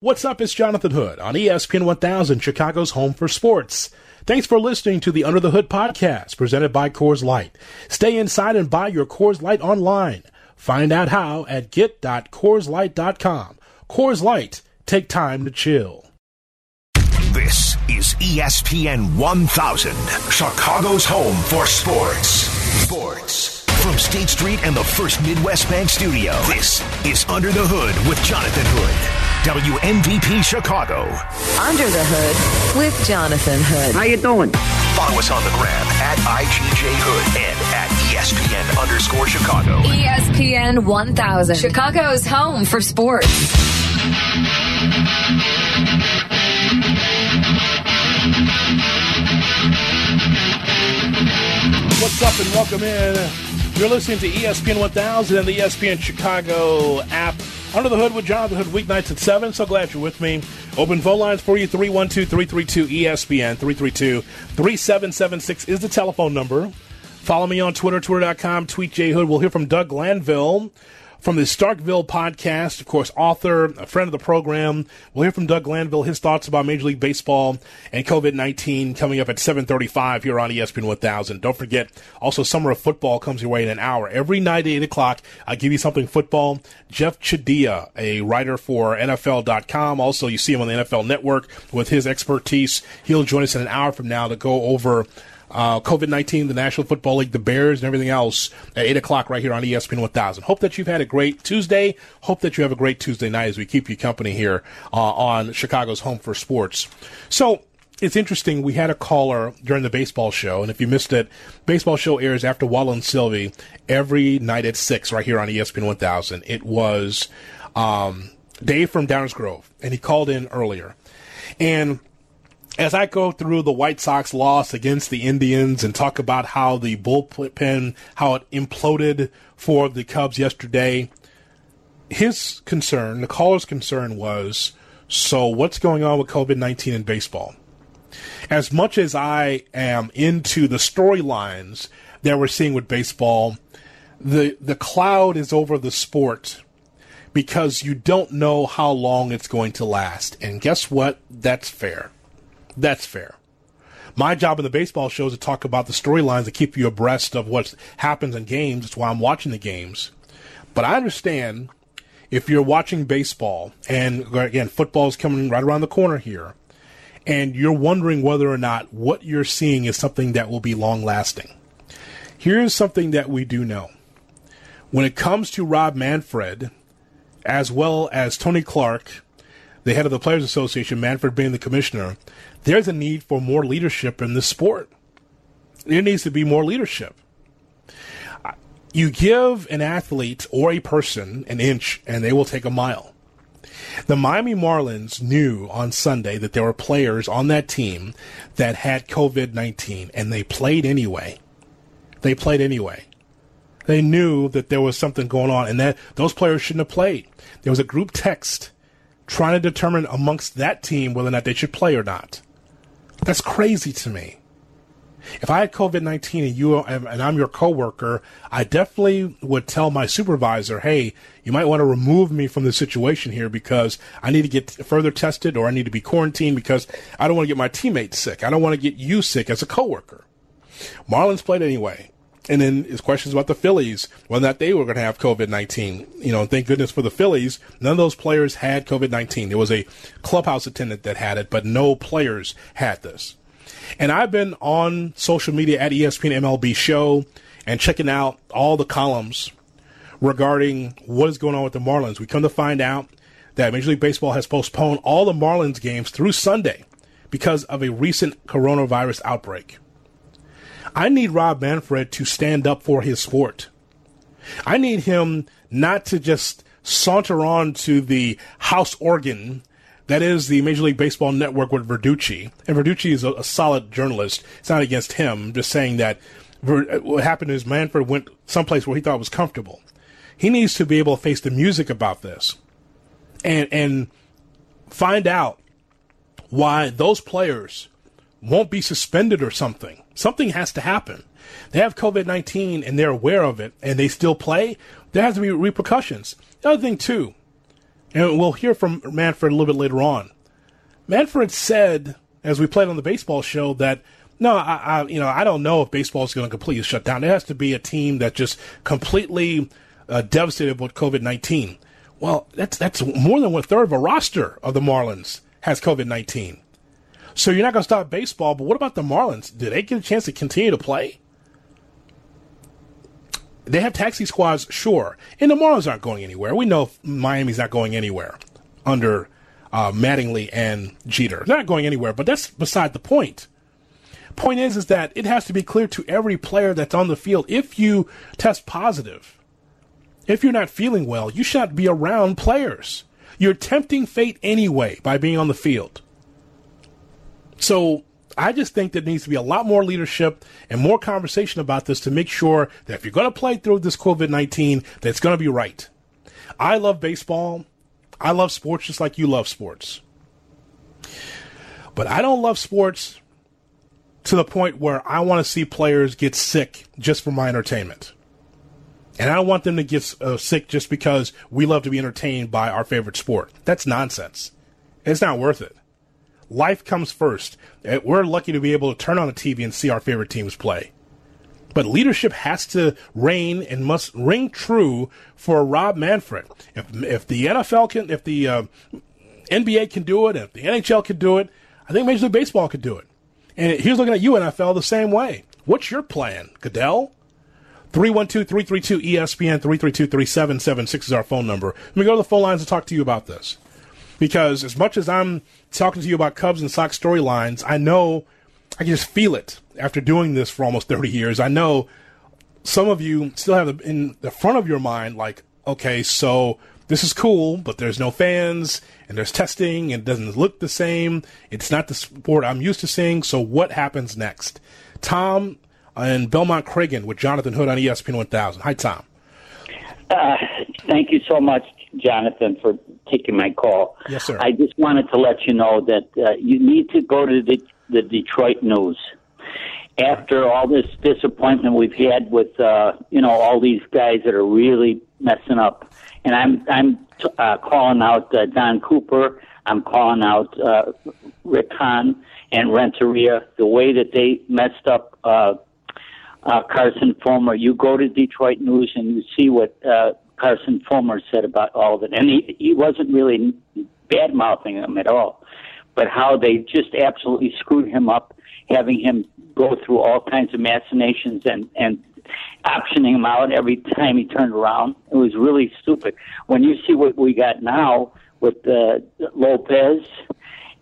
What's up? It's Jonathan Hood on ESPN 1000, Chicago's home for sports. Thanks for listening to the Under the Hood podcast presented by Coors Light. Stay inside and buy your Coors Light online. Find out how at get.coorslight.com. Coors Light, take time to chill. This is ESPN 1000, Chicago's home for sports. Sports. From State Street and the First Midwest Bank Studio, this is Under the Hood with Jonathan Hood. WMVP Chicago. Under the Hood with Jonathan Hood. How you doing? Follow us on the gram at IGJ Hood and at ESPN underscore Chicago. ESPN 1000, Chicago's home for sports. What's up and welcome in. You're listening to ESPN 1000 and the ESPN Chicago app. Under the Hood with Jonathan Hood weeknights at 7. So glad you're with me. Open phone lines for you 312 332 ESPN 332 3776 is the telephone number. Follow me on Twitter, twitter.com, tweet J Hood. We'll hear from Doug Glanville from the Starkville podcast, of course, author, a friend of the program. We'll hear from Doug Glanville, his thoughts about Major League Baseball and COVID-19 coming up at 735 here on ESPN 1000. Don't forget, also Summer of Football comes your way in an hour. Every night at 8 o'clock, I give you something football. Jeff Chadiha, a writer for NFL.com. Also, you see him on the NFL Network with his expertise. He'll join us in an hour from now to go over uh, COVID 19, the National Football League, the Bears, and everything else at 8 o'clock right here on ESPN 1000. Hope that you've had a great Tuesday. Hope that you have a great Tuesday night as we keep you company here uh, on Chicago's Home for Sports. So, it's interesting. We had a caller during the baseball show, and if you missed it, baseball show airs after Waddle and Silvy every night at six, right here on ESPN 1000. It was um, Dave from Downers Grove, and he called in earlier, and as I go through the White Sox loss against the Indians and talk about how the bullpen, how it imploded for the Cubs yesterday, his concern, the caller's concern was, so what's going on with COVID 19 in baseball? As much as I am into the storylines that we're seeing with baseball, the, the cloud is over the sport because you don't know how long it's going to last. And guess what? That's fair. That's fair. My job in the baseball show is to talk about the storylines to keep you abreast of what happens in games. That's why I'm watching the games. But I understand if you're watching baseball, and again, football is coming right around the corner here, and you're wondering whether or not what you're seeing is something that will be long lasting. Here's something that we do know. When it comes to Rob Manfred, as well as Tony Clark, the head of the Players Association, Manfred being the commissioner, there's a need for more leadership in this sport. There needs to be more leadership. You give an athlete or a person an inch and they will take a mile. The Miami Marlins knew on Sunday that there were players on that team that had COVID 19 and they played anyway. They played anyway. They knew that there was something going on and that those players shouldn't have played. There was a group text trying to determine amongst that team whether or not they should play or not. That's crazy to me. If I had COVID 19 and you and I'm your coworker, I definitely would tell my supervisor, hey, you might want to remove me from the situation here because I need to get further tested or I need to be quarantined because I don't want to get my teammates sick. I don't want to get you sick as a coworker. Marlins played anyway. And then his questions about the Phillies, whether or not they were going to have COVID 19. You know, thank goodness for the Phillies, none of those players had COVID 19. There was a clubhouse attendant that had it, but no players had this. And I've been on social media at ESPN MLB Show and checking out all the columns regarding what is going on with the Marlins. We come to find out that Major League Baseball has postponed all the Marlins games through Sunday because of a recent coronavirus outbreak. I need Rob Manfred to stand up for his sport. I need him not to just saunter on to the house organ that is the Major League Baseball Network with Verducci. And Verducci is a, a solid journalist. It's not against him. I'm just saying that Ver, uh, what happened is Manfred went someplace where he thought was comfortable. He needs to be able to face the music about this and and find out why those players won't be suspended or something. Something has to happen. They have COVID 19 and they're aware of it and they still play. There has to be repercussions. The other thing, too, and we'll hear from Manfred a little bit later on. Manfred said, as we played on the baseball show, that no, I, I you know I don't know if baseball is going to completely shut down. There has to be a team that just completely uh, devastated with COVID nineteen. Well, that's that's more than one third of a roster of the Marlins has COVID nineteen. So you're not going to stop baseball, but what about the Marlins? Do they get a chance to continue to play? They have taxi squads, sure, and the Marlins aren't going anywhere. We know Miami's not going anywhere under uh, Mattingly and Jeter. They're not going anywhere, but that's beside the point. Point is, is that it has to be clear to every player that's on the field. If you test positive, if you're not feeling well, you should not be around players. You're tempting fate anyway by being on the field. So I just think there needs to be a lot more leadership and more conversation about this to make sure that if you're going to play through this COVID 19, that it's going to be right. I love baseball. I love sports just like you love sports. But I don't love sports to the point where I want to see players get sick just for my entertainment. And I don't want them to get uh, sick just because we love to be entertained by our favorite sport. That's nonsense. It's not worth it. Life comes first. Uh, we're lucky to be able to turn on the TV and see our favorite teams play. But leadership has to reign and must ring true for Rob Manfred. If, if the NFL can, if the uh, NBA can do it, if the NHL can do it, I think Major League Baseball could do it. And he's looking at you, NFL, the same way. What's your plan, Goodell? 312-332-ESPN, 332-3776 is our phone number. Let me go to the phone lines and talk to you about this. Because as much as I'm talking to you about Cubs and Sox storylines, I know I can just feel it after doing this for almost 30 years. I know some of you still have in the front of your mind, like, okay, so this is cool, but there's no fans and there's testing and it doesn't look the same. It's not the sport I'm used to seeing. So what happens next? Tom and Belmont Cragin with Jonathan Hood on ESPN 1000. Hi, Tom. Uh, thank you so much, Jonathan, for taking my call. Yes, sir. I just wanted to let you know that uh, you need to go to the, the Detroit News. After all this disappointment we've had with, uh, you know, all these guys that are really messing up, and I'm I'm t- uh, calling out uh, Don Cooper. I'm calling out uh, Rick Hahn and Renteria. The way that they messed up uh, uh, Carson Fulmer. You go to Detroit News and you see what uh, Carson Fulmer said about all of it, and he he wasn't really bad mouthing him at all, but how they just absolutely screwed him up, having him go through all kinds of machinations and and optioning him out every time he turned around. It was really stupid. When you see what we got now with uh, Lopez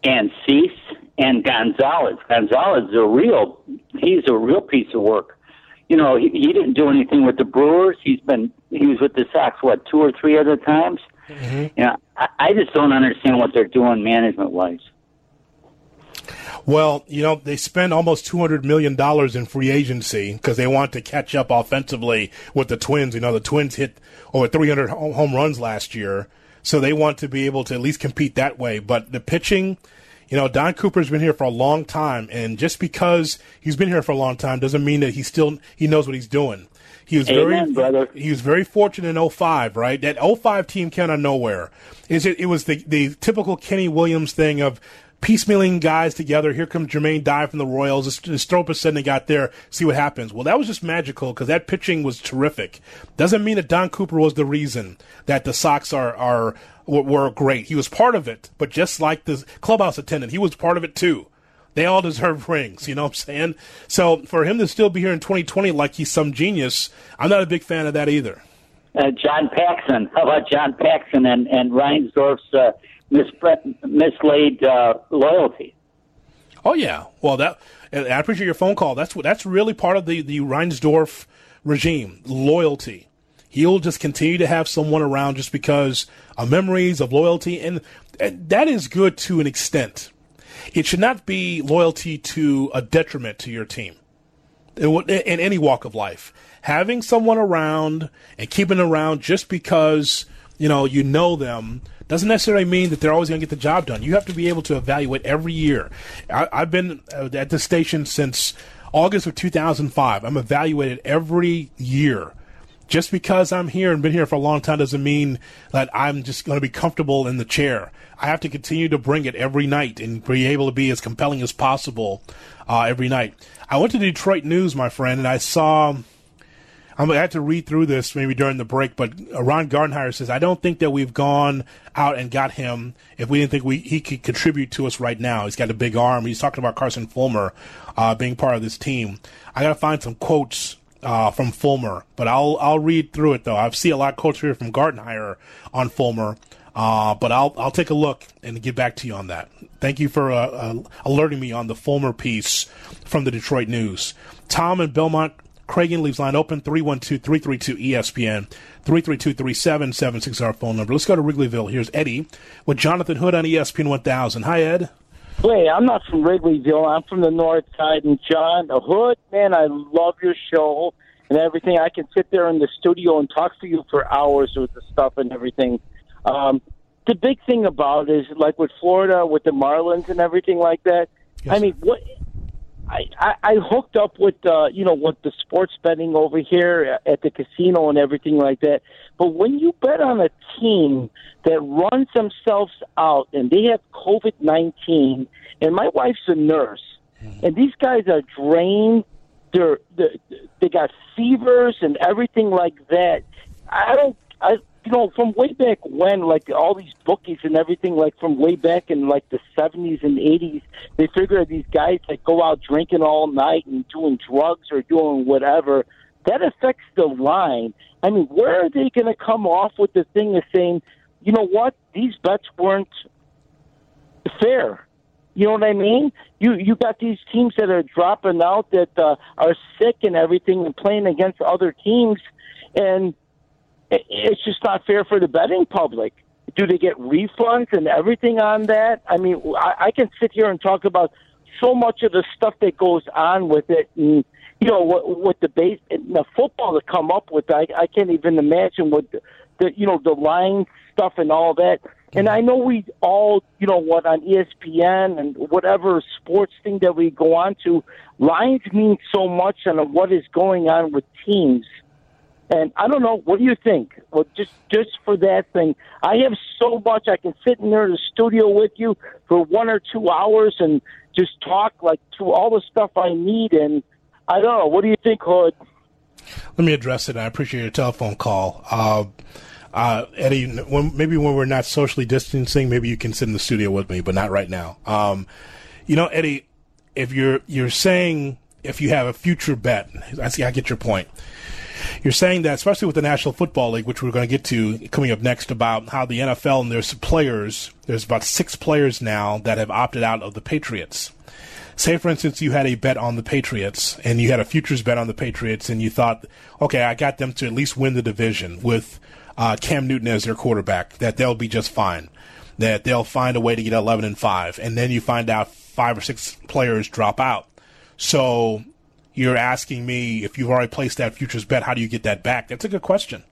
and Cease and Gonzalez, Gonzalez is a real he's a real piece of work you know, he, he didn't do anything with the Brewers. He's been he was with the Sox what two or three other times. Mm-hmm. You know, I, I just don't understand what they're doing management wise. Well, you know, they spend almost $200 million in free agency because they want to catch up offensively with the Twins. You know, the Twins hit over 300 home runs last year. So they want to be able to at least compete that way. But the pitching, you know, Don Cooper's been here for a long time, and just because he's been here for a long time doesn't mean that he still he knows what he's doing. He was Amen, very brother. he was very fortunate in 05, right? That 05 team came out of nowhere. Is it, it was the the typical Kenny Williams thing of piecemealing guys together. Here comes Jermaine Dye from the Royals. Stropus said they got there. See what happens. Well, that was just magical because that pitching was terrific. Doesn't mean that Don Cooper was the reason that the Sox are are were great. He was part of it, but just like the clubhouse attendant, he was part of it too. They all deserve rings, you know what I'm saying? So for him to still be here in 2020 like he's some genius, I'm not a big fan of that either. Uh, John Paxson. How about John Paxson and, and Reinsdorf's uh, mislaid uh, loyalty? Oh yeah. Well, that I appreciate your phone call. That's what that's really part of the the Reinsdorf regime loyalty. He'll just continue to have someone around just because of memories of loyalty, and, and that is good to an extent. It should not be loyalty to a detriment to your team in, any walk of life. Having someone around and keeping around just because you know you know them doesn't necessarily mean that they're always going to get the job done. You have to be able to evaluate every year. I, have been uh, at the station since August of 2005. I'm evaluated every year just because I'm here and been here for a long time doesn't mean that I'm just going to be comfortable in the chair. I have to continue to bring it every night and be able to be as compelling as possible uh, every night. I went to Detroit News, my friend, and I saw. I had to have to read through this maybe during the break, but Ron Gardenhire says, I don't think that we've gone out and got him if we didn't think we, he could contribute to us right now. He's got a big arm. He's talking about Carson Fulmer uh, being part of this team. I got to find some quotes uh, from Fulmer, but I'll I'll read through it though. I see a lot of quotes here from Gardenhire on Fulmer, uh, but I'll I'll take a look and get back to you on that. Thank you for uh, uh alerting me on the Fulmer piece from the Detroit News. Tom and Belmont Cragin leaves line open 312-332-ESPN 332-3776 our phone number. Let's go to Wrigleyville. Here's Eddie with Jonathan Hood on ESPN 1000. Hi Ed. Wait, I'm not from Wrigleyville. I'm from the north side. And John, the Hood, man, I love your show and everything. I can sit there in the studio and talk to you for hours with the stuff and everything. Um, the big thing about it is like with Florida, with the Marlins and everything like that. Yes. I mean, what I, I I hooked up with uh, you know with the sports betting over here at the casino and everything like that. But when you bet on a team that runs themselves out and they have COVID nineteen, and my wife's a nurse, and these guys are drained, they're, they're they got fevers and everything like that. I don't I you know, from way back when, like all these bookies and everything, like from way back in like the seventies and eighties, they figure these guys that go out drinking all night and doing drugs or doing whatever, that affects the line. I mean, where are they going to come off with the thing of saying, you know what, these bets weren't fair? You know what I mean? You you got these teams that are dropping out that uh, are sick and everything and playing against other teams, and it's just not fair for the betting public. Do they get refunds and everything on that? I mean, I, I can sit here and talk about so much of the stuff that goes on with it, and you know what, what the base, the football to come up with. I, I can't even imagine what the, the you know the line stuff and all that. And I know we all, you know, what on ESPN and whatever sports thing that we go on to, lines mean so much on what is going on with teams. And I don't know. What do you think? Well, just just for that thing, I have so much. I can sit in there in the studio with you for one or two hours and just talk like to all the stuff I need. And I don't know. What do you think, Hood? Let me address it. I appreciate your telephone call. Uh, uh, Eddie, when, maybe when we're not socially distancing, maybe you can sit in the studio with me, but not right now. Um, you know, Eddie, if you're you're saying if you have a future bet, I see. I get your point you're saying that, especially with the National Football League, which we're going to get to coming up next, about how the NFL and there's players, there's about six players now that have opted out of the Patriots. Say, for instance, you had a bet on the Patriots and you had a futures bet on the Patriots and you thought, okay, I got them to at least win the division with uh, Cam Newton as their quarterback, that they'll be just fine, that they'll find a way to get 11 and 5. And then you find out five or six players drop out. So you're asking me if you've already placed that futures bet, how do you get that back? That's a good question.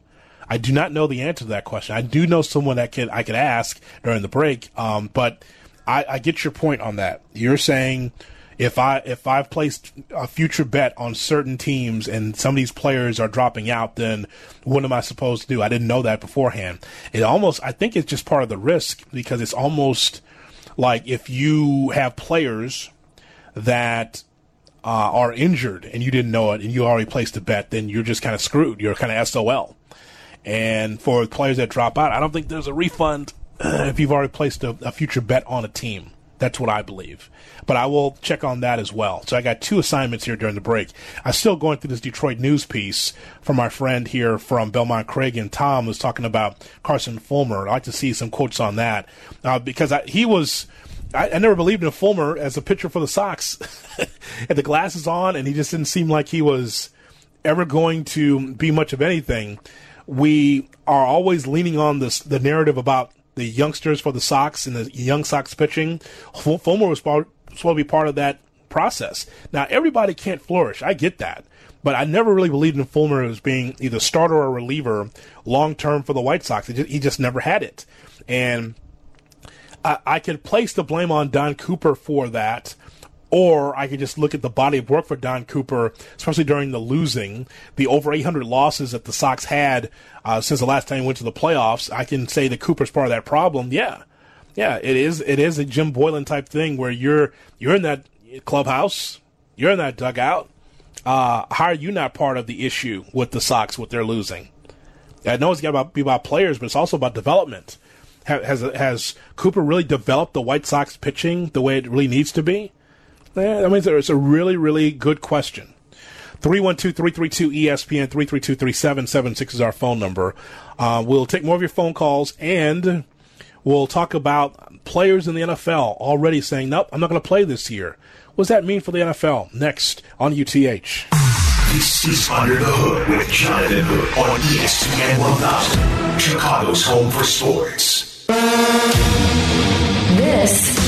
I do not know the answer to that question. I do know someone that could I could ask during the break, um, but I, I get your point on that. You're saying if I if I've placed a future bet on certain teams and some of these players are dropping out, then what am I supposed to do? I didn't know that beforehand. It almost I think it's just part of the risk because it's almost like if you have players that uh, are injured and you didn't know it and you already placed a bet, then you're just kind of screwed. You're kind of SOL. And for players that drop out, I don't think there's a refund uh, if you've already placed a, a future bet on a team. That's what I believe. But I will check on that as well. So I got two assignments here during the break. I'm still going through this Detroit news piece from our friend here from Belmont Cragin Tom was talking about Carson Fulmer. I'd like to see some quotes on that uh, because I, he was I, I, never believed in Fulmer as a pitcher for the Sox. Had the glasses on, and he just didn't seem like he was ever going to be much of anything. We are always leaning on this the narrative about the youngsters for the Sox and the young Sox pitching. Fulmer was supposed to be part of that process. Now, everybody can't flourish. I get that. But I never really believed in Fulmer as being either starter or reliever long term for the White Sox. Just, he just never had it. And I, could place the blame on Don Cooper for that, Or I could just look at the body of work for Don Cooper, especially during the losing, the over 800 losses that the Sox had uh, since the last time he went to the playoffs. I can say that Cooper's part of that problem. Yeah, yeah, it is. It is a Jim Boylan type thing where you're you're in that clubhouse, you're in that dugout. Uh, how are you not part of the issue with the Sox? What they're losing? I know it's got to be about players, but it's also about development. Has has Cooper really developed the White Sox pitching the way it really needs to be? I mean, it's a really, really good question. 312-332-ESPN, 332-3776 is our phone number. Uh, we'll take more of your phone calls, and we'll talk about players in the NFL already saying, nope, I'm not going to play this year. What does that mean for the NFL? Next on UTH. This is Under the Hood with Jonathan Hood on ESPN 1000, Chicago's home for sports. This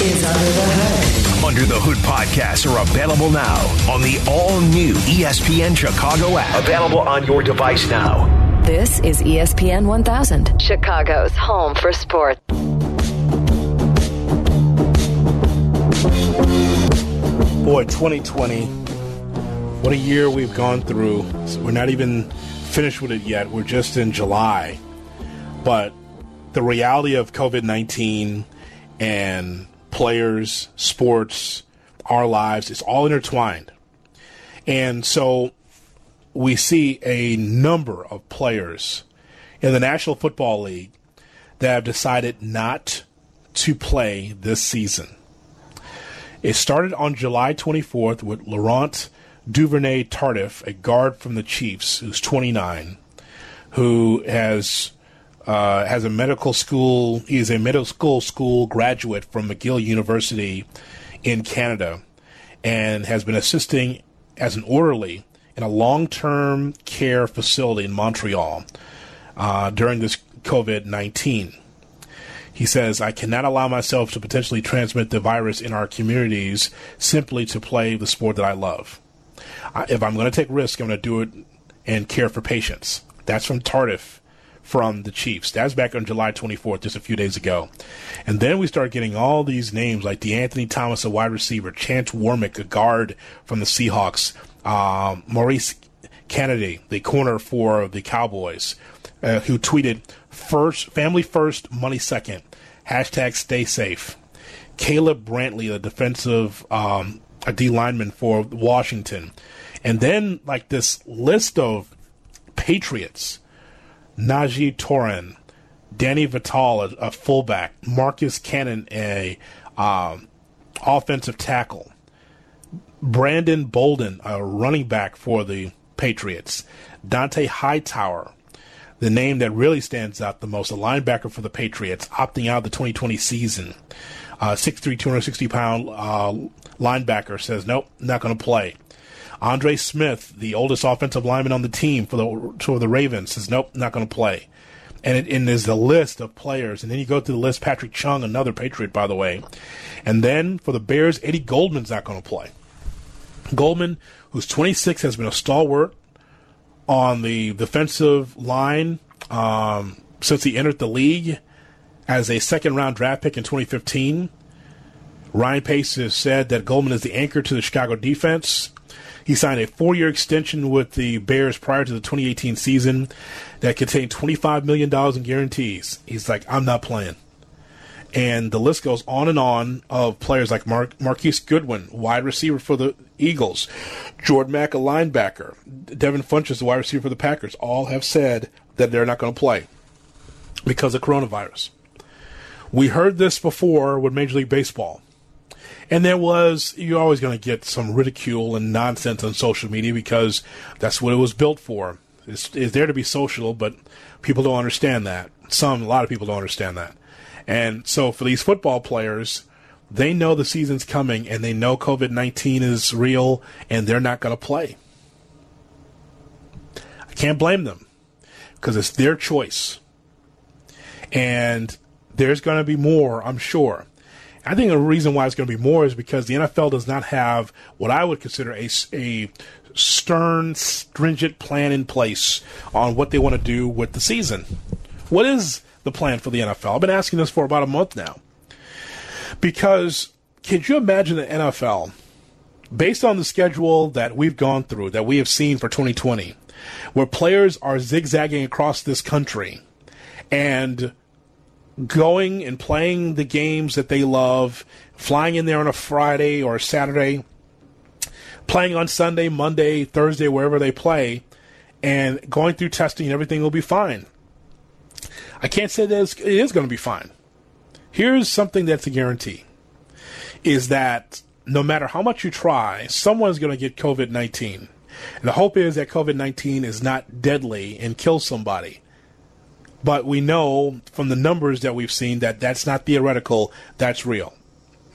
is Under the Hood. Under the Hood podcasts are available now on the all new ESPN Chicago app. Available on your device now. This is ESPN 1000, Chicago's home for sports. Boy, 2020. What a year we've gone through. We're not even finished with it yet. We're just in July. But the reality of COVID 19 and players, sports, our lives, it's all intertwined. And so we see a number of players in the National Football League that have decided not to play this season. It started on July 24th with Laurent Duvernay Tardif, a guard from the Chiefs, who's 29, who has uh, has a medical school. He is a medical school graduate from McGill University in Canada, and has been assisting as an orderly in a long-term care facility in Montreal uh, during this COVID 19. He says, I cannot allow myself to potentially transmit the virus in our communities simply to play the sport that I love. I, if I'm going to take risk, I'm going to do it and care for patients. That's from Tardif from the Chiefs. That was back on July 24th, just a few days ago. And then we start getting all these names like DeAnthony Thomas, a wide receiver, Chance Warmack, a guard from the Seahawks, um, Maurice Canady, the corner for the Cowboys, uh, who tweeted, first family first, money second. Hashtag stay safe. Caleb Brantley, the defensive um, a D lineman for Washington. And then like this list of Patriots, Najee Toran, Danny Vitale, a, a fullback, Marcus Cannon, a um, offensive tackle, Brandon Bolden, a running back for the Patriots, Dont'a Hightower, the name that really stands out the most, a linebacker for the Patriots, opting out of the 2020 season. Uh, 6'3", 260 pound uh, linebacker says, nope, not going to play. Andre Smith, the oldest offensive lineman on the team for the for the Ravens, says, nope, not going to play. And, it, and there's a list of players. And then you go through the list, Patrick Chung, another Patriot, by the way. And then for the Bears, Eddie Goldman's not going to play. Goldman, who's 26, has been a stalwart on the defensive line um, since he entered the league as a second round draft pick in 2015. Ryan Pace has said that Goldman is the anchor to the Chicago defense. He signed a four year extension with the Bears prior to the 2018 season that contained $25 million in guarantees. He's like, I'm not playing. And the list goes on and on of players like Mar- Marquise Goodwin, wide receiver for the Eagles, Jordan Mack, a linebacker, Devin Funchess, the wide receiver for the Packers, all have said that they're not going to play because of coronavirus. We heard this before with Major League Baseball. And there was, you're always going to get some ridicule and nonsense on social media because that's what it was built for. It's, it's there to be social, but people don't understand that. Some, a lot of people don't understand that. And so for these football players, they know the season's coming and they know COVID 19 is real and they're not going to play. I can't blame them because it's their choice. And there's going to be more, I'm sure. I think the reason why it's going to be more is because the NFL does not have what I would consider a, a stern, stringent plan in place on what they want to do with the season. What is the plan for the NFL? I've been asking this for about a month now. Because could you imagine the NFL based on the schedule that we've gone through, that we have seen for 2020, where players are zigzagging across this country and going and playing the games that they love, flying in there on a Friday or a Saturday, playing on Sunday, Monday, Thursday, wherever they play, and going through testing and everything will be fine. I can't say that it is going to be fine. Here's something that's a guarantee is that no matter how much you try, someone's going to get COVID 19. And the hope is that COVID 19 is not deadly and kills somebody. But we know from the numbers that we've seen that that's not theoretical, that's real.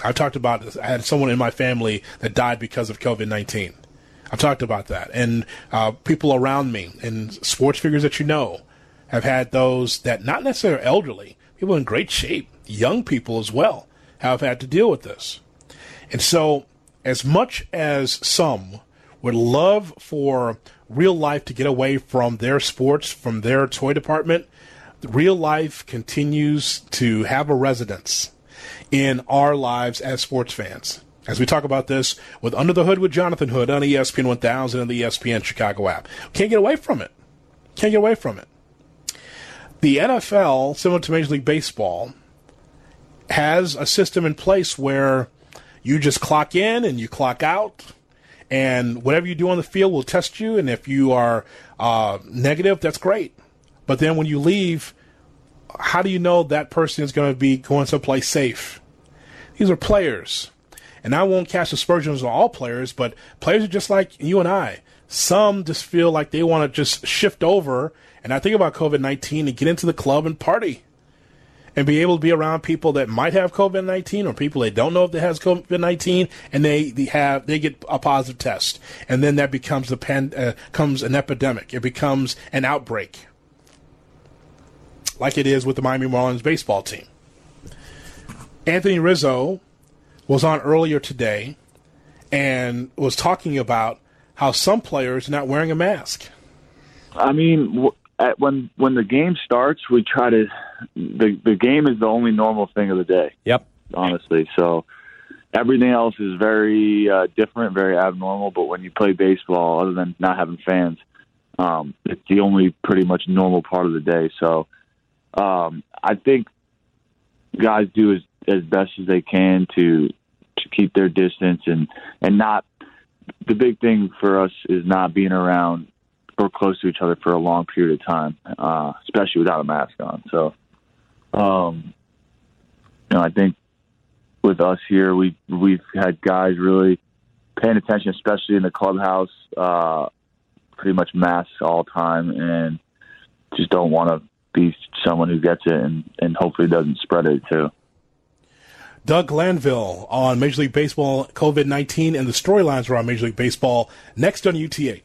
I talked about this. I had someone in my family that died because of COVID 19. I've talked about that. And uh, people around me and sports figures that you know have had those that not necessarily elderly, people in great shape, young people as well, have had to deal with this. And so, as much as some would love for real life to get away from their sports, from their toy department, real life continues to have a residence in our lives as sports fans. As we talk about this with Under the Hood with Jonathan Hood on ESPN 1000 and the ESPN Chicago app. Can't get away from it. Can't get away from it. The NFL, similar to Major League Baseball, has a system in place where you just clock in and you clock out, and whatever you do on the field will test you. And if you are uh, negative, that's great. But then when you leave, how do you know that person is going to be going someplace safe? These are players. And I won't cast aspersions on all players, but players are just like you and I. Some just feel like they want to just shift over, and I think about COVID 19 and get into the club and party and be able to be around people that might have COVID nineteen or people they don't know if they has COVID nineteen, and they, they have they get a positive test, and then that becomes a pan, uh, comes an epidemic. It becomes an outbreak, like it is with the Miami Marlins baseball team. Anthony Rizzo was on earlier today and was talking about how some players are not wearing a mask. I mean, at, when when the game starts, we try to the the game is the only normal thing of the day. Yep. Honestly, so everything else is very uh, different, very abnormal. But when you play baseball, other than not having fans, um, it's the only pretty much normal part of the day. So um, I think guys do as as best as they can to to keep their distance and and not. The big thing for us is not being around or close to each other for a long period of time, uh, especially without a mask on. So, um, you know, I think with us here, we we've had guys really paying attention, especially in the clubhouse, uh, pretty much masks all time, and just don't want to be someone who gets it and, and hopefully doesn't spread it too. Doug Glanville on Major League Baseball COVID 19 and the storylines around Major League Baseball next on UTH.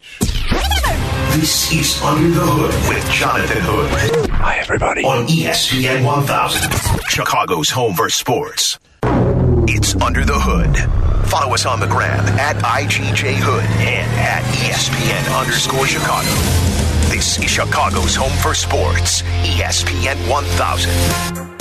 This is Under the Hood with Jonathan Hood. Hi, everybody. On ESPN 1000, Chicago's home for sports. It's Under the Hood. Follow us on the gram at IGJ Hood and at ESPN underscore Chicago. This is Chicago's home for sports, ESPN 1000.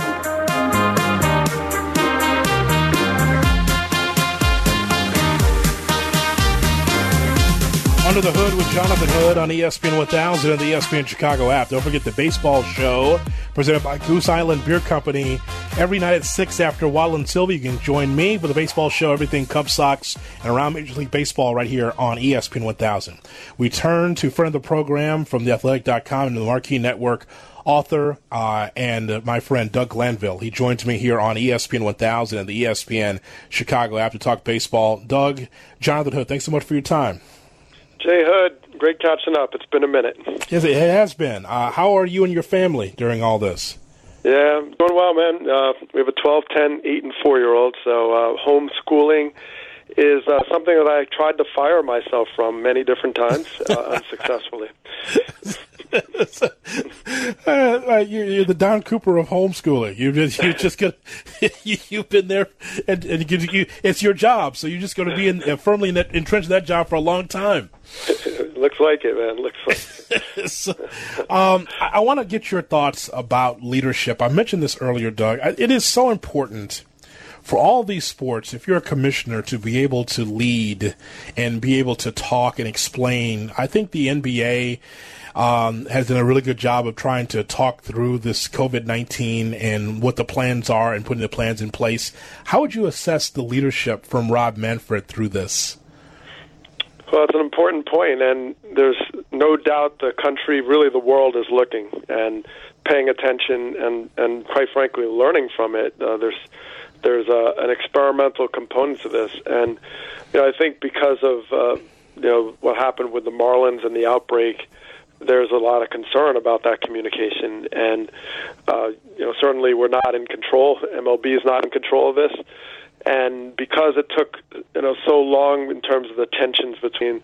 Under the Hood with Jonathan Hood on ESPN 1000 and the ESPN Chicago app. Don't forget the baseball show presented by Goose Island Beer Company every night at 6 after Waddle and Silvy. You can join me for the baseball show, everything Cubs, Sox, and around Major League Baseball right here on ESPN 1000. We turn to friend of the program from theathletic.com and the Marquee Network author uh, and my friend Doug Glanville. He joins me here on ESPN 1000 and the ESPN Chicago app to talk baseball. Doug, Jonathan Hood, thanks so much for your time. Jay Hood, great catching up. It's been a minute. Yes, it has been. Uh, how are you and your family during all this? Yeah, doing well, man. Uh, we have a 12, 10, 8, and 4 year old, so uh, homeschooling is uh, something that I tried to fire myself from many different times, uh, unsuccessfully. uh, you're the Don Cooper of homeschooling. You've just, you're just gonna, you, have been there, and, and you, you, it's your job. So you're just going to be in, uh, firmly in that, entrenched in that job for a long time. Looks like it, man. Looks like it. so, um, I, I want to get your thoughts about leadership. I mentioned this earlier, Doug. It is so important for all these sports, if you're a commissioner to be able to lead and be able to talk and explain, I think the NBA um, has done a really good job of trying to talk through this COVID 19 and what the plans are and putting the plans in place. How would you assess the leadership from Rob Manfred through this? Well, it's an important point, and there's no doubt the country, really the world, is looking and paying attention, and and quite frankly, learning from it. Uh, there's there's a, an experimental component to this, and you know, I think because of uh, you know what happened with the Marlins and the outbreak, there's a lot of concern about that communication, and uh, you know certainly we're not in control. MLB is not in control of this, and because it took you know so long in terms of the tensions between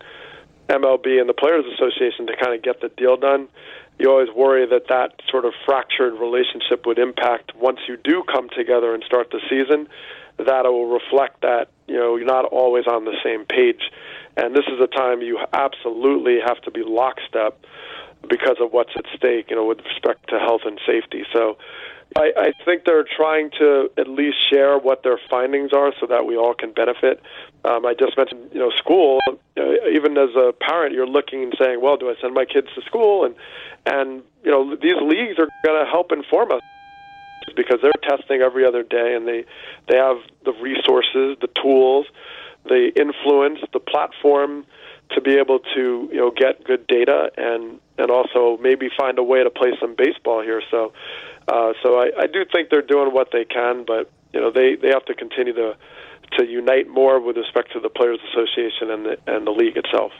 MLB and the Players Association to kind of get the deal done, you always worry that that sort of fractured relationship would impact once you do come together and start the season. That it will reflect that you know you're not always on the same page, and this is a time you absolutely have to be lockstep because of what's at stake, you know, with respect to health and safety. So I, I think they're trying to at least share what their findings are so that we all can benefit. Um, I just mentioned, you know, school. Uh, even as a parent, you're looking and saying, "Well, do I send my kids to school?" And and you know, these leagues are going to help inform us because they're testing every other day, and they they have the resources, the tools, the influence, the platform to be able to you know get good data and and also maybe find a way to play some baseball here. So, uh, so I, I do think they're doing what they can, but you know they they have to continue to to unite more with respect to the players' association and the and the league itself.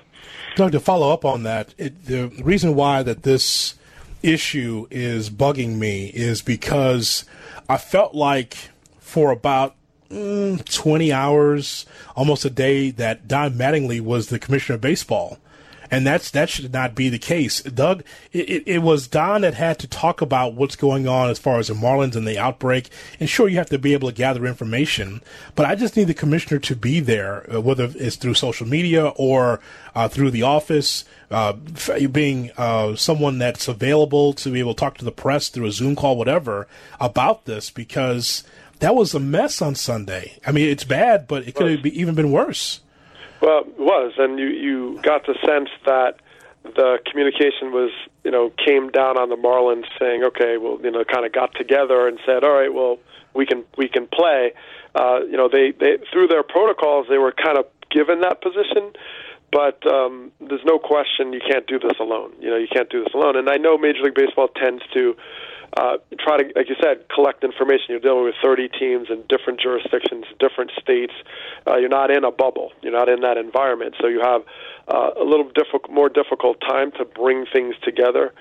Doug, to follow up on that, it, the reason why that this issue is bugging me is because I felt like for about mm, 20 hours, almost a day, that Don Mattingly was the commissioner of baseball. And that's that should not be the case. Doug, it, it, was Don that had to talk about what's going on as far as the Marlins and the outbreak. And sure, you have to be able to gather information, but I just need the commissioner to be there, uh, whether it's through social media or uh, through the office, uh, being uh, someone that's available to be able to talk to the press through a Zoom call, whatever, about this, because that was a mess on Sunday. I mean, it's bad, but it could have even been worse. Well, it was, and you you got the sense that the communication was, you know, came down on the Marlins saying, okay, well, you know, kind of got together and said, all right, well, we can we can play. Uh, you know, they they through their protocols they were kind of given that position, but um, there's no question you can't do this alone. You know, you can't do this alone. And I know Major League Baseball tends to uh, try to, like you said, collect information. You're dealing with 30 teams in different jurisdictions, different states. Uh, you're not in a bubble. You're not in that environment, so you have uh, a little difficult, more difficult time to bring things together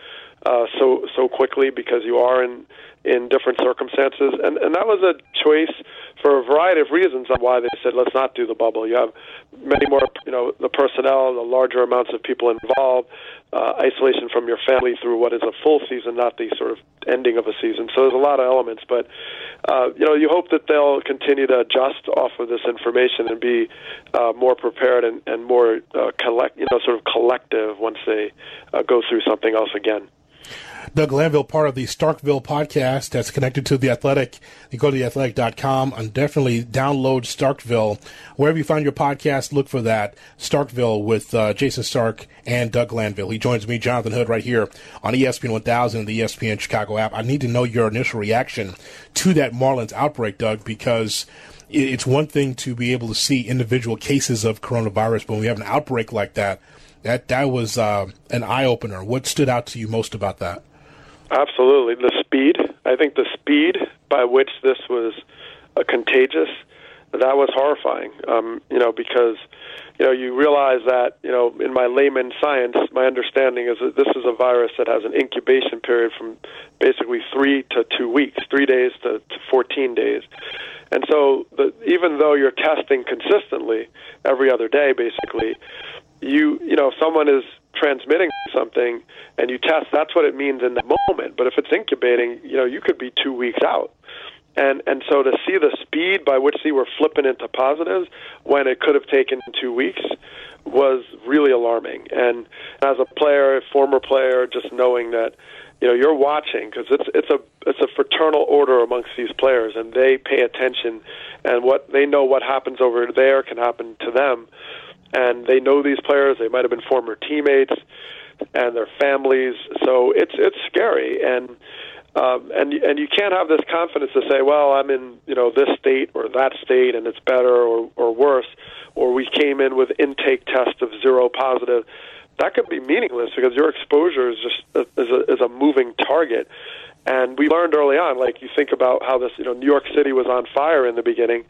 uh, so so quickly because you are in in different circumstances, and and that was a choice for a variety of reasons on why they said let's not do the bubble. You have many more, you know, the personnel, the larger amounts of people involved, uh, isolation from your family through what is a full season, not the sort of ending of a season. So there's a lot of elements, but uh, you know, you hope that they'll continue to adjust off of this information and be uh, more prepared and, and more uh, collect, you know, sort of collective once they uh, go through something else again. Doug Glanville, part of the Starkville podcast that's connected to The Athletic. You go to theathletic.com and definitely download Starkville. Wherever you find your podcast, look for that. Starkville with uh, Jayson Stark and Doug Glanville. He joins me, Jonathan Hood, right here on ESPN 1000 and the ESPN Chicago app. I need to know your initial reaction to that Marlins outbreak, Doug, because it's one thing to be able to see individual cases of coronavirus, but when we have an outbreak like that, that that was uh, an eye opener. What stood out to you most about that? Absolutely, the speed. I think the speed by which this was uh, contagious that was horrifying. Um, you know, because you know you realize that you know in my layman science, my understanding is that this is a virus that has an incubation period from basically three to two weeks, three days to, to 14 days. And so, the, even though you're testing consistently every other day, basically, you you know if someone is transmitting something and you test that's what it means in the moment. But if it's incubating you know you could be 2 weeks out. And and so to see the speed by which they were flipping into positives when it could have taken 2 weeks was really alarming. And as a player a former player just knowing that you know you're watching because it's it's a it's a fraternal order amongst these players, and they pay attention, and what they know what happens over there can happen to them, and they know these players. They might have been former teammates, and their families. So it's it's scary, and um, and and you can't have this confidence to say, well, I'm in you know this state or that state, and it's better or or worse, or we came in with intake test of zero positive that could be meaningless because your exposure is just is a, is a moving target. And we learned early on, like you think about how this, you know, New York City was on fire in the beginning,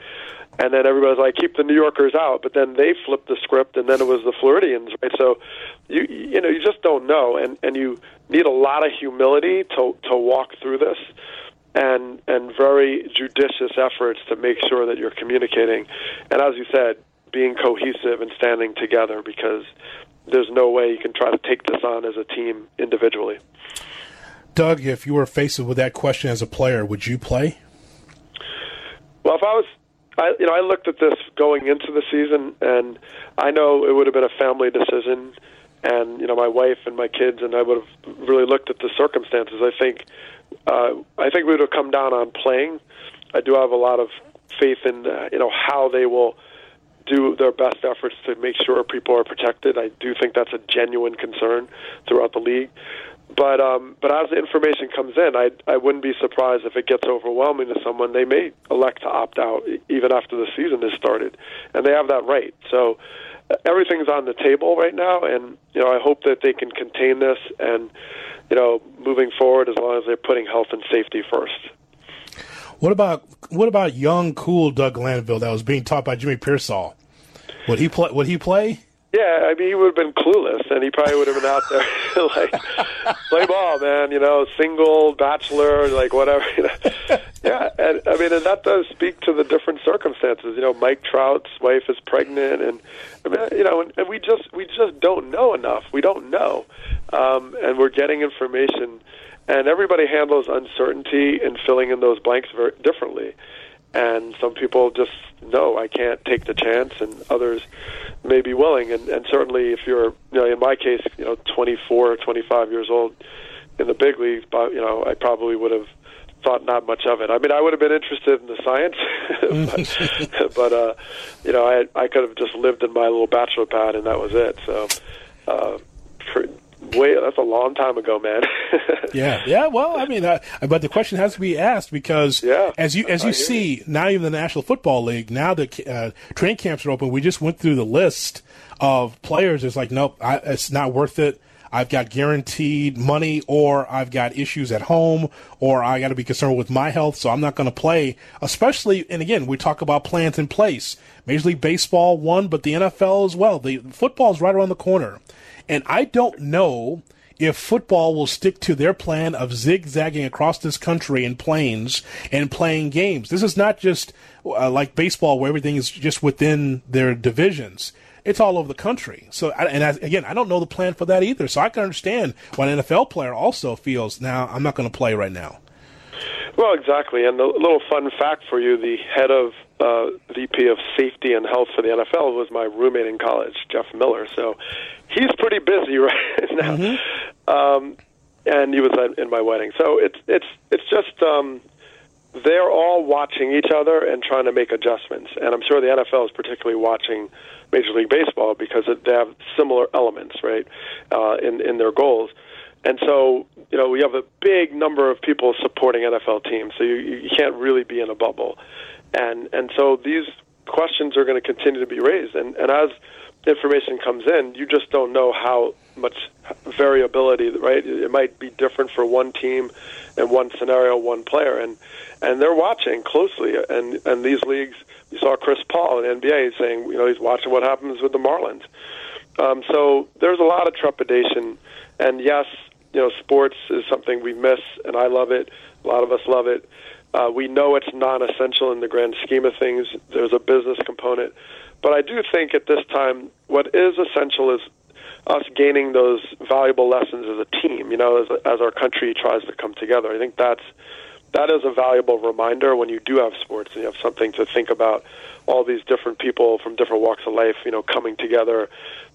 and then everybody was like, keep the New Yorkers out. But then they flipped the script, and then it was the Floridians, right? So, you you know, you just don't know, and and you need a lot of humility to to walk through this, and and very judicious efforts to make sure that you're communicating, and as you said, being cohesive and standing together because there's no way you can try to take this on as a team individually. Doug, if you were faced with that question as a player, would you play? Well, if I was, I you know, I looked at this going into the season, and I know it would have been a family decision, and you know, my wife and my kids, and I would have really looked at the circumstances. I think, uh, I think we would have come down on playing. I do have a lot of faith in uh, you know how they will do their best efforts to make sure people are protected. I do think that's a genuine concern throughout the league. But um, but as the information comes in, I I wouldn't be surprised if it gets overwhelming to someone. They may elect to opt out even after the season has started, and they have that right. So everything's on the table right now, and you know I hope that they can contain this and you know moving forward as long as they're putting health and safety first. What about what about young, cool Doug Glanville that was being taught by Jimmy Piersall? Would he play? Would he play? Yeah, I mean, he would have been clueless, and he probably would have been out there like play ball, man. You know, single, bachelor, like whatever. Yeah, and I mean, and that does speak to the different circumstances. You know, Mike Trout's wife is pregnant, and I mean, you know, and, and we just we just don't know enough. We don't know, um, and we're getting information, and everybody handles uncertainty and filling in those blanks very differently and some people just no, I can't take the chance, and others may be willing. And, and certainly, if you're, you know, in my case, you know, 24 or 25 years old in the big leagues, but you know, I probably would have thought not much of it. I mean, I would have been interested in the science, but, but uh, you know, I I could have just lived in my little bachelor pad, and that was it. So. Uh, for, way that's a long time ago, man. yeah, yeah. Well, I mean, uh, but the question has to be asked because yeah, as you as you see you. now, even the National Football League, now the uh, training camps are open. We just went through the list of players. It's like, nope, I, it's not worth it. I've got guaranteed money, or I've got issues at home, or I got to be concerned with my health, so I'm not going to play. Especially, and again, we talk about plans in place. Major League Baseball won, but the NFL as well. The football is right around the corner. And I don't know if football will stick to their plan of zigzagging across this country in planes and playing games. This is not just uh, like baseball where everything is just within their divisions. It's all over the country. So, and again, I don't know the plan for that either. So I can understand why an NFL player also feels, now I'm not going to play right now. Well, exactly. And a little fun fact for you: the head of uh, VP of Safety and Health for the NFL was my roommate in college, Jeff Miller. So he's pretty busy right now, mm-hmm. um, and he was in my wedding. So it's it's it's just um, they're all watching each other and trying to make adjustments. And I'm sure the NFL is particularly watching Major League Baseball because they have similar elements, right, uh, in in their goals. And so, you know, we have a big number of people supporting NFL teams, so you, you can't really be in a bubble. And and so these questions are going to continue to be raised. And and as information comes in, you just don't know how much variability, right? It might be different for one team and one scenario, one player, and and they're watching closely. And and these leagues, you saw Chris Paul in NBA saying, you know, he's watching what happens with the Marlins. Um, so there's a lot of trepidation, and yes, you know, sports is something we miss, and I love it. A lot of us love it. Uh, we know it's non-essential in the grand scheme of things. There's a business component, but I do think at this time, what is essential is us gaining those valuable lessons as a team. You know, as, as our country tries to come together. I think that's that is a valuable reminder when you do have sports and you have something to think about all these different people from different walks of life, you know, coming together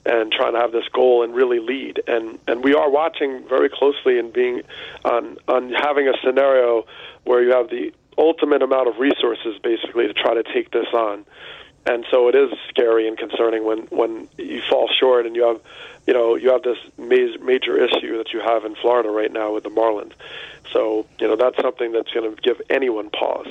and trying to have this goal and really lead. And and we are watching very closely and being on on having a scenario where you have the ultimate amount of resources basically to try to take this on. And so it is scary and concerning when when you fall short and you have you know you have this major, major issue that you have in Florida right now with the Marlins. So you know that's something that's going to give anyone pause.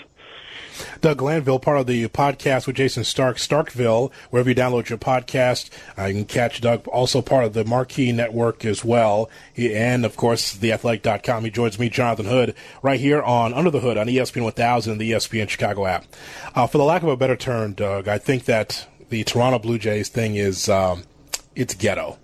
Doug Glanville, part of the podcast with Jayson Stark, Starkville, wherever you download your podcast. Uh, you can catch Doug, also part of the Marquee Network as well. He, and, of course, theathletic.com. He joins me, Jonathan Hood, right here on Under the Hood on ESPN 1000 and the ESPN Chicago app. Uh, for the lack of a better term, Doug, I think that the Toronto Blue Jays thing is, um, it's ghetto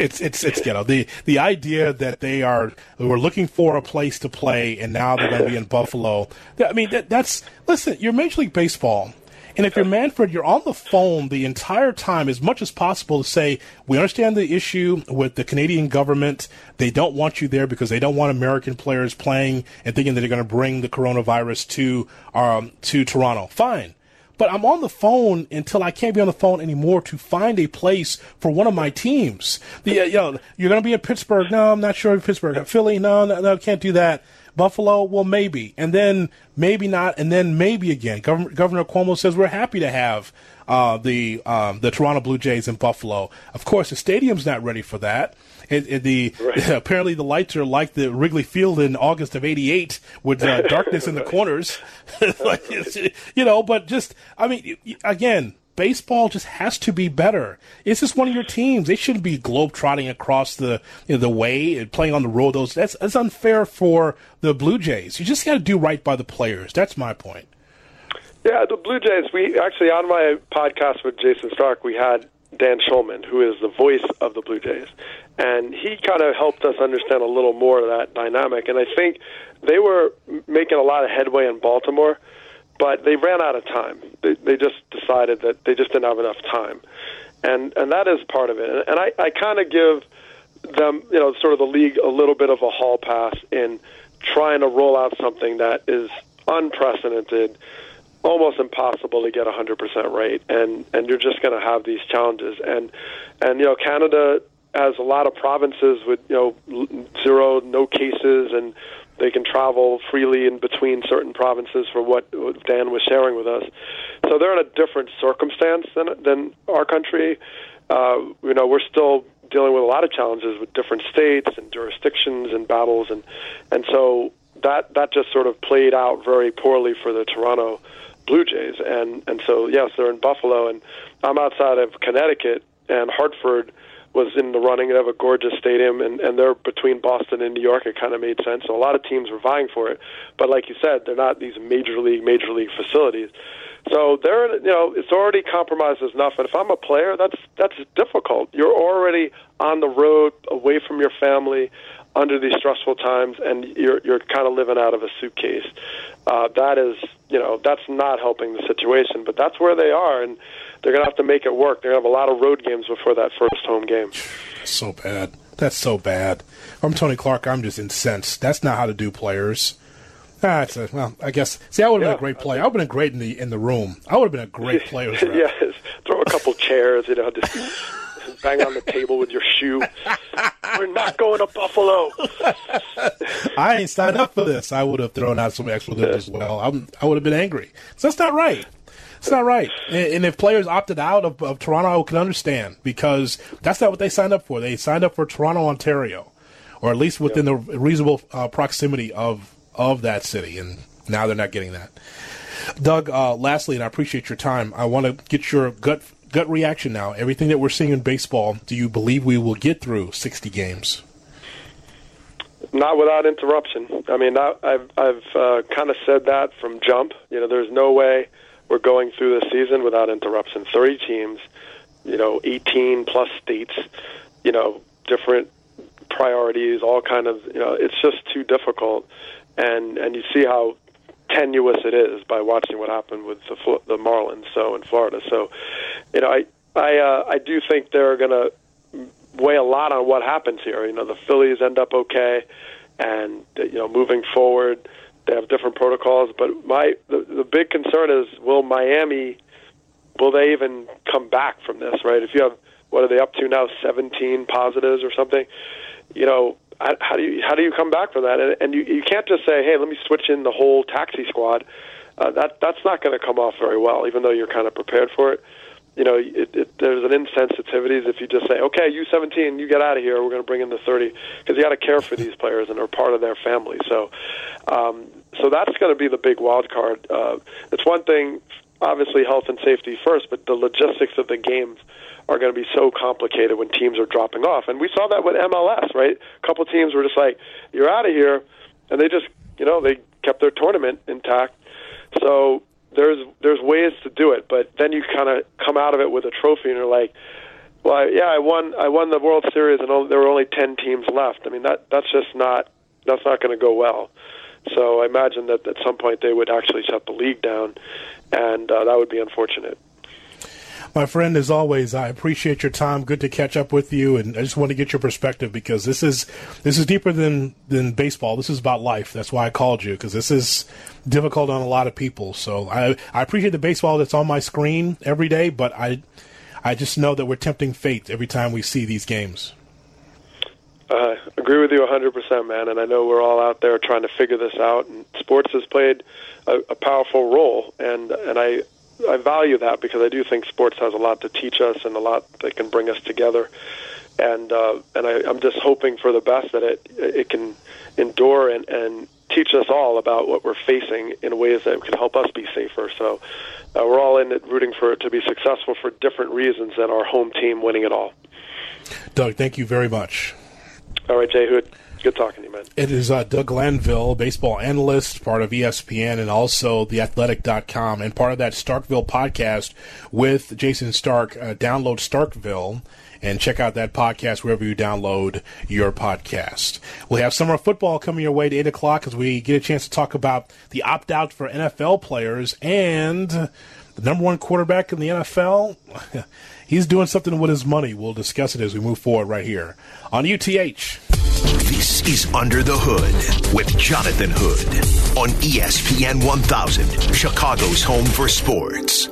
it's it's it's ghetto. The the idea that they are we're looking for a place to play and now they're going to be in Buffalo. I mean that, that's listen. You're Major League Baseball. And if you're Manfred, you're on the phone the entire time as much as possible to say, we understand the issue with the Canadian government. They don't want you there because they don't want American players playing and thinking that they're going to bring the coronavirus to um, to Toronto. Fine but I'm on the phone until I can't be on the phone anymore to find a place for one of my teams. The, uh, you know, you're going to be in Pittsburgh. No, I'm not sure in Pittsburgh. Philly. No, no, no, can't do that. Buffalo, well, maybe, and then maybe not, and then maybe again. Governor, Governor Cuomo says we're happy to have uh, the um, the Toronto Blue Jays in Buffalo. Of course, the stadium's not ready for that. It, it, the right. apparently the lights are like the Wrigley Field in August of '88 with uh, darkness in the corners, like, you know. But just, I mean, again, baseball just has to be better. It's just one of your teams. They shouldn't be globetrotting across the you know, the way and playing on the road. Those that's that's unfair for the Blue Jays. You just got to do right by the players. That's my point. Yeah, the Blue Jays. We actually on my podcast with Jayson Stark, we had Dan Shulman, who is the voice of the Blue Jays, and he kind of helped us understand a little more of that dynamic. And I think they were making a lot of headway in Baltimore, but they ran out of time. They, they just decided that they just didn't have enough time, and and that is part of it. And, and I, I kind of give them, you know, sort of the league a little bit of a hall pass in trying to roll out something that is unprecedented almost impossible to get a 100% rate and and you're just going to have these challenges and and you know Canada has a lot of provinces with you know zero no cases and they can travel freely in between certain provinces for what Dan was sharing with us. So they're in a different circumstance than than our country. Uh, you know, we're still dealing with a lot of challenges with different states and jurisdictions and battles and and so that that just sort of played out very poorly for the Toronto Blue Jays and and so yes, they're in Buffalo and I'm outside of Connecticut and Hartford was in the running. They have a gorgeous stadium, and, and they're between Boston and New York. It kind of made sense. So a lot of teams were vying for it. But like you said, they're not these major league, major league facilities. So they're, you know, it's already compromised enough. And if I'm a player, that's that's difficult. You're already on the road, away from your family, under these stressful times, and you're you're kind of living out of a suitcase. Uh, that is, you know, that's not helping the situation. But that's where they are, and they're going to have to make it work. They're going to have a lot of road games before that first home game. That's so bad. That's so bad. I'm Tony Clark. I'm just incensed. That's not how to do players. Ah, a, well, I guess. See, I would have yeah, been a great player. I would have been great in the in the room. I would have been a great player. yes, throw a couple chairs. You know, just bang on the table with your shoe. We're not going to Buffalo. I ain't signed up for this. I would have thrown out some expletives as well. I'm, I would have been angry. So that's not right. It's not right. And, and if players opted out of, of Toronto, I can understand because that's not what they signed up for. They signed up for Toronto, Ontario, or at least within the reasonable uh, proximity of of that city. And now they're not getting that. Doug, uh, lastly, and I appreciate your time. I want to get your gut gut reaction now. Everything that we're seeing in baseball, do you believe we will get through 60 games? Not without interruption. I mean, I, I've I've uh, kind of said that from jump. You know, there's no way we're going through the season without interruption. 30 teams, you know, 18 plus states, you know, different priorities, all kind of, you know, it's just too difficult. And and you see how tenuous it is by watching what happened with the the Marlins so in Florida. So, you know, I I uh, I do think they're going to weigh a lot on what happens here. You know, the Phillies end up okay, and you know, moving forward, They have different protocols, but my the, the big concern is will Miami will they even come back from this? Right? If you have what are they up to now? Seventeen positives or something. You know, how do you how do you come back from that? And, and you you can't just say, hey, let me switch in the whole taxi squad. Uh, that that's not going to come off very well, even though you're kind of prepared for it. You know, it, it, there's an insensitivities if you just say, okay, you 17, you get out of here. We're going to bring in the 30 because you got to care for these players and they're part of their family. So, um, so that's going to be the big wild card. Uh, it's one thing, obviously, health and safety first, but the logistics of the games are going to be so complicated when teams are dropping off. And we saw that with MLS, right? A couple teams were just like, "You're out of here," and they just, you know, they kept their tournament intact. So there's there's ways to do it, but then you kind of come out of it with a trophy, and you're like, "Well, yeah, I won I won the World Series, and there were only ten teams left." I mean, that that's just not that's not going to go well. So I imagine that at some point they would actually shut the league down, and uh, that would be unfortunate. My friend, as always, I appreciate your time. Good to catch up with you, and I just want to get your perspective because this is this is deeper than than baseball. This is about life. That's why I called you because this is difficult on a lot of people. So I I appreciate the baseball that's on my screen every day, but I I just know that we're tempting fate every time we see these games. Uh, agree with you 100%, man. And I know we're all out there trying to figure this out. And sports has played a, a powerful role, and and I I value that because I do think sports has a lot to teach us and a lot that can bring us together. And uh, and I, I'm just hoping for the best that it it can endure and, and teach us all about what we're facing in ways that can help us be safer. So uh, we're all in it rooting for it to be successful for different reasons than our home team winning it all. Doug, thank you very much. All right, Jay Hood. Good talking to you, man. It is uh, Doug Glanville, baseball analyst, part of ESPN and also theathletic.com, and part of that Starkville podcast with Jayson Stark. Uh, download Starkville and check out that podcast wherever you download your podcast. We'll have summer football coming your way to 8 o'clock as we get a chance to talk about the opt out for NFL players and the number one quarterback in the NFL. He's doing something with his money. We'll discuss it as we move forward right here on UTH. This is Under the Hood with Jonathan Hood on ESPN 1000, Chicago's home for sports.